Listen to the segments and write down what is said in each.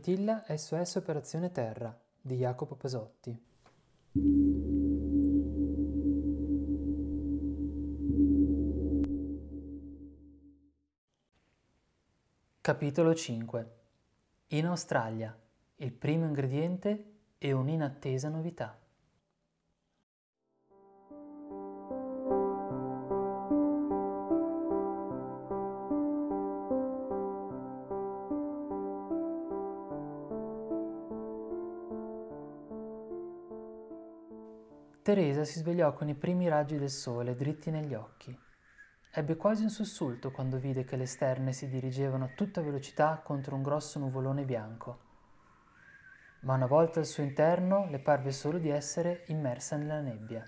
Domitilla SOS Operazione Terra di Jacopo Pasotti. Capitolo 5 In Australia, il primo ingrediente e un'inattesa novità. Teresa si svegliò con i primi raggi del sole dritti negli occhi. Ebbe quasi un sussulto quando vide che le sterne si dirigevano a tutta velocità contro un grosso nuvolone bianco. Ma una volta al suo interno le parve solo di essere immersa nella nebbia.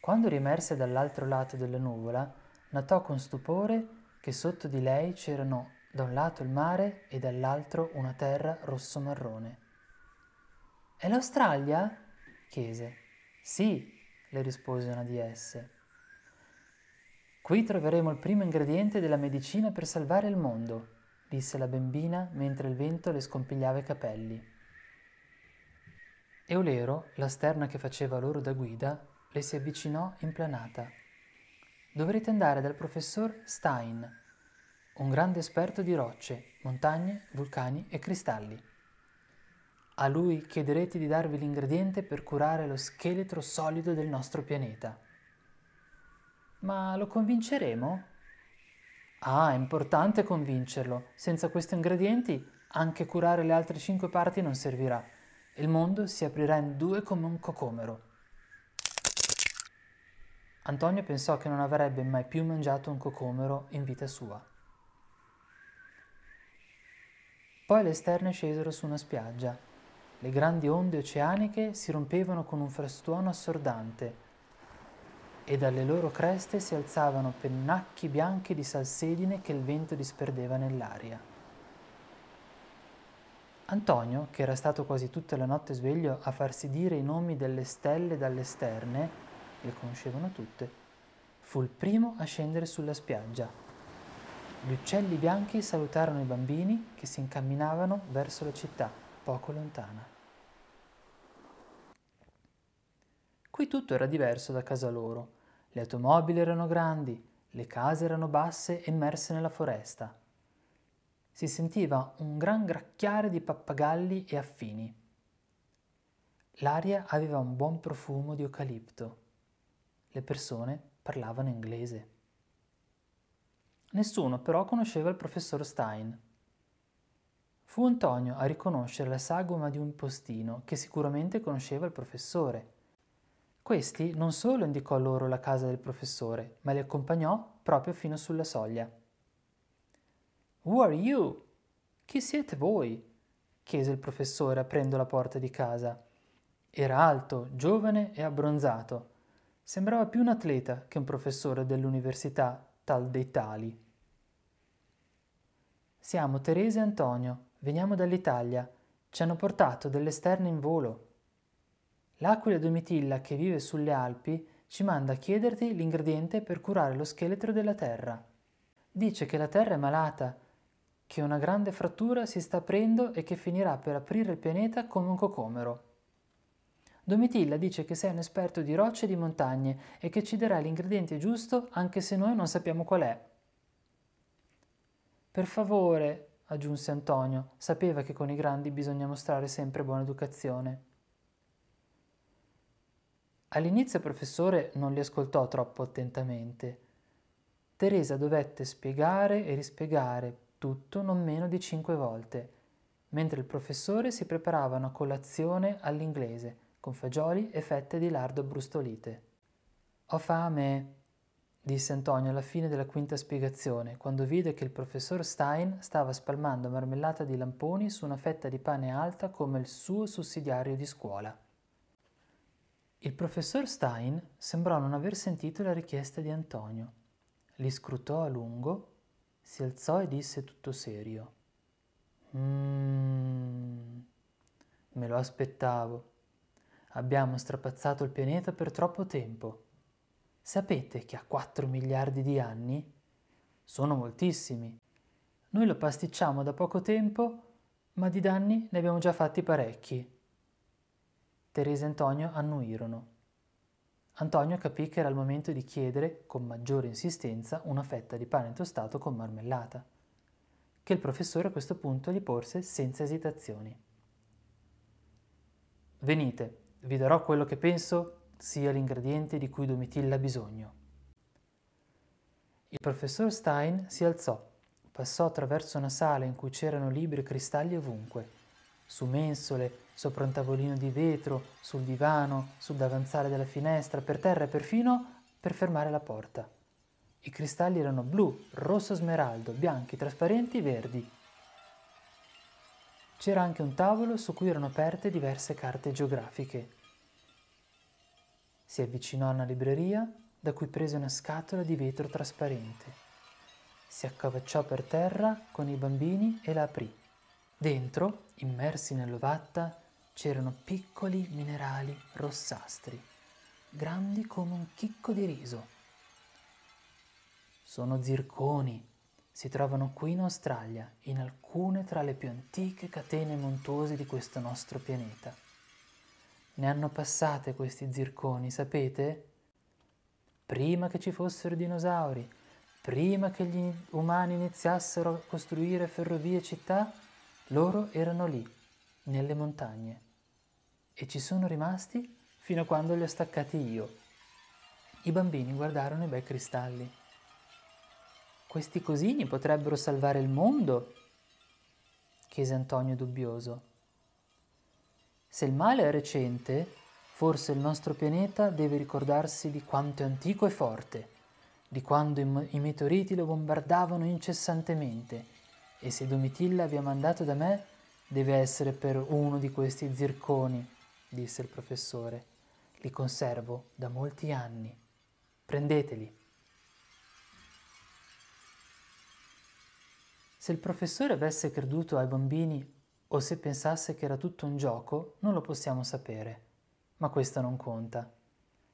Quando riemerse dall'altro lato della nuvola, notò con stupore che sotto di lei c'erano da un lato il mare e dall'altro una terra rosso-marrone. È l'Australia? Chiese. Sì, le rispose una di esse. Qui troveremo il primo ingrediente della medicina per salvare il mondo, disse la bambina mentre il vento le scompigliava i capelli. Eulero, la sterna che faceva loro da guida, le si avvicinò implanata. Dovrete andare dal professor Stein, un grande esperto di rocce, montagne, vulcani e cristalli. A lui chiederete di darvi l'ingrediente per curare lo scheletro solido del nostro pianeta. Ma lo convinceremo? Ah, è importante convincerlo. Senza questi ingredienti anche curare le altre cinque parti non servirà. Il mondo si aprirà in due come un cocomero. Antonio pensò che non avrebbe mai più mangiato un cocomero in vita sua. Poi le sterne scesero su una spiaggia le grandi onde oceaniche si rompevano con un frastuono assordante e dalle loro creste si alzavano pennacchi bianchi di salsedine che il vento disperdeva nell'aria. Antonio, che era stato quasi tutta la notte sveglio a farsi dire i nomi delle stelle dalle sterne, le conoscevano tutte, fu il primo a scendere sulla spiaggia. Gli uccelli bianchi salutarono i bambini che si incamminavano verso la città poco lontana. Qui tutto era diverso da casa loro. Le automobili erano grandi, le case erano basse e immerse nella foresta. Si sentiva un gran gracchiare di pappagalli e affini. L'aria aveva un buon profumo di eucalipto. Le persone parlavano inglese. Nessuno però conosceva il professor Stein. Fu Antonio a riconoscere la sagoma di un postino che sicuramente conosceva il professore. Questi non solo indicò loro la casa del professore, ma li accompagnò proprio fino sulla soglia. Who are you? Chi siete voi? chiese il professore aprendo la porta di casa. Era alto, giovane e abbronzato. Sembrava più un atleta che un professore dell'università, tal dei tali. Siamo Teresa e Antonio, Veniamo dall'Italia. Ci hanno portato delle sterne in volo. L'aquila Domitilla che vive sulle Alpi ci manda a chiederti l'ingrediente per curare lo scheletro della Terra. Dice che la Terra è malata, che una grande frattura si sta aprendo e che finirà per aprire il pianeta come un cocomero. Domitilla dice che sei un esperto di rocce e di montagne e che ci darà l'ingrediente giusto anche se noi non sappiamo qual è. Per favore, aggiunse Antonio, sapeva che con i grandi bisogna mostrare sempre buona educazione. All'inizio il professore non li ascoltò troppo attentamente. Teresa dovette spiegare e rispiegare tutto non meno di cinque volte, mentre il professore si preparava una colazione all'inglese con fagioli e fette di lardo brustolite. Ho fame, disse Antonio alla fine della quinta spiegazione, quando vide che il professor Stein stava spalmando marmellata di lamponi su una fetta di pane alta come il suo sussidiario di scuola. Il professor Stein sembrò non aver sentito la richiesta di Antonio. Li scrutò a lungo, si alzò e disse tutto serio. Mmm, me lo aspettavo. Abbiamo strapazzato il pianeta per troppo tempo. Sapete che ha 4 miliardi di anni? Sono moltissimi. Noi lo pasticciamo da poco tempo, Ma di danni ne abbiamo già fatti parecchi. Teresa e Antonio annuirono. Antonio capì che era il momento di chiedere, con maggiore insistenza, una fetta di pane tostato con marmellata, che il professore a questo punto gli porse senza esitazioni. Venite, vi darò quello che penso sia l'ingrediente di cui Domitilla ha bisogno. Il professor Stein si alzò, passò attraverso una sala in cui c'erano libri e cristalli ovunque, su mensole, sopra un tavolino di vetro, sul divano, sul davanzale della finestra, per terra e perfino per fermare la porta. I cristalli erano blu, rosso smeraldo, bianchi, trasparenti, verdi. C'era anche un tavolo su cui erano aperte diverse carte geografiche. Si avvicinò a una libreria da cui prese una scatola di vetro trasparente. Si accovacciò per terra con i bambini e la aprì. Dentro, immersi nell'ovatta, c'erano piccoli minerali rossastri, grandi come un chicco di riso. Sono zirconi, si trovano qui in Australia, in alcune tra le più antiche catene montuose di questo nostro pianeta. Ne hanno passate questi zirconi, sapete? Prima che ci fossero dinosauri, prima che gli umani iniziassero a costruire ferrovie e città, loro erano lì, nelle montagne e ci sono rimasti fino a quando li ho staccati io. I bambini guardarono i bei cristalli. Questi cosini potrebbero salvare il mondo? chiese Antonio dubbioso. Se il male è recente, forse il nostro pianeta deve ricordarsi di quanto è antico e forte, di quando i meteoriti lo bombardavano incessantemente, e se Domitilla vi ha mandato da me, deve essere per uno di questi zirconi disse il professore. Li conservo da molti anni. Prendeteli. Se il professore avesse creduto ai bambini o se pensasse che era tutto un gioco, non lo possiamo sapere. Ma questo non conta.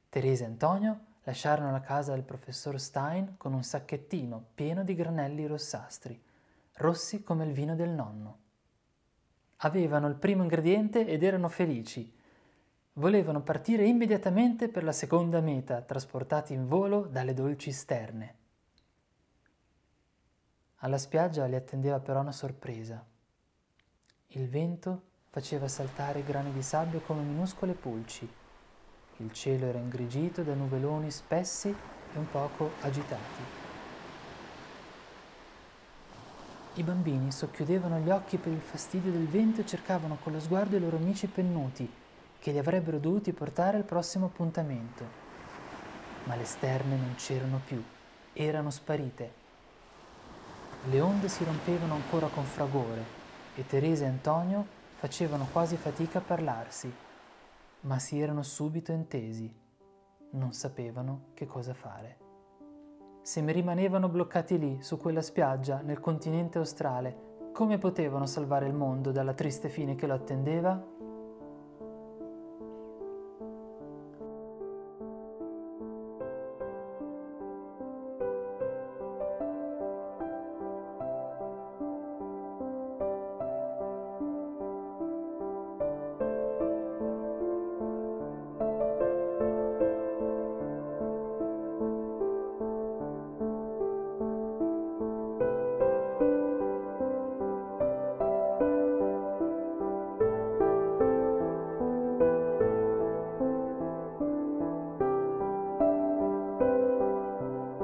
Teresa e Antonio lasciarono la casa del professor Stein con un sacchettino pieno di granelli rossastri, rossi come il vino del nonno. Avevano il primo ingrediente ed erano felici volevano partire immediatamente per la seconda meta, trasportati in volo dalle dolci sterne. Alla spiaggia li attendeva però una sorpresa. Il vento faceva saltare grani di sabbia come minuscole pulci. Il cielo era ingrigito da nuvoloni spessi e un poco agitati. I bambini socchiudevano gli occhi per il fastidio del vento e cercavano con lo sguardo i loro amici pennuti, che li avrebbero dovuti portare al prossimo appuntamento. Ma le sterne non c'erano più, erano sparite. Le onde si rompevano ancora con fragore e Teresa e Antonio facevano quasi fatica a parlarsi, ma si erano subito intesi. Non sapevano che cosa fare. Se mi rimanevano bloccati lì, su quella spiaggia, nel continente australe, come potevano salvare il mondo dalla triste fine che lo attendeva?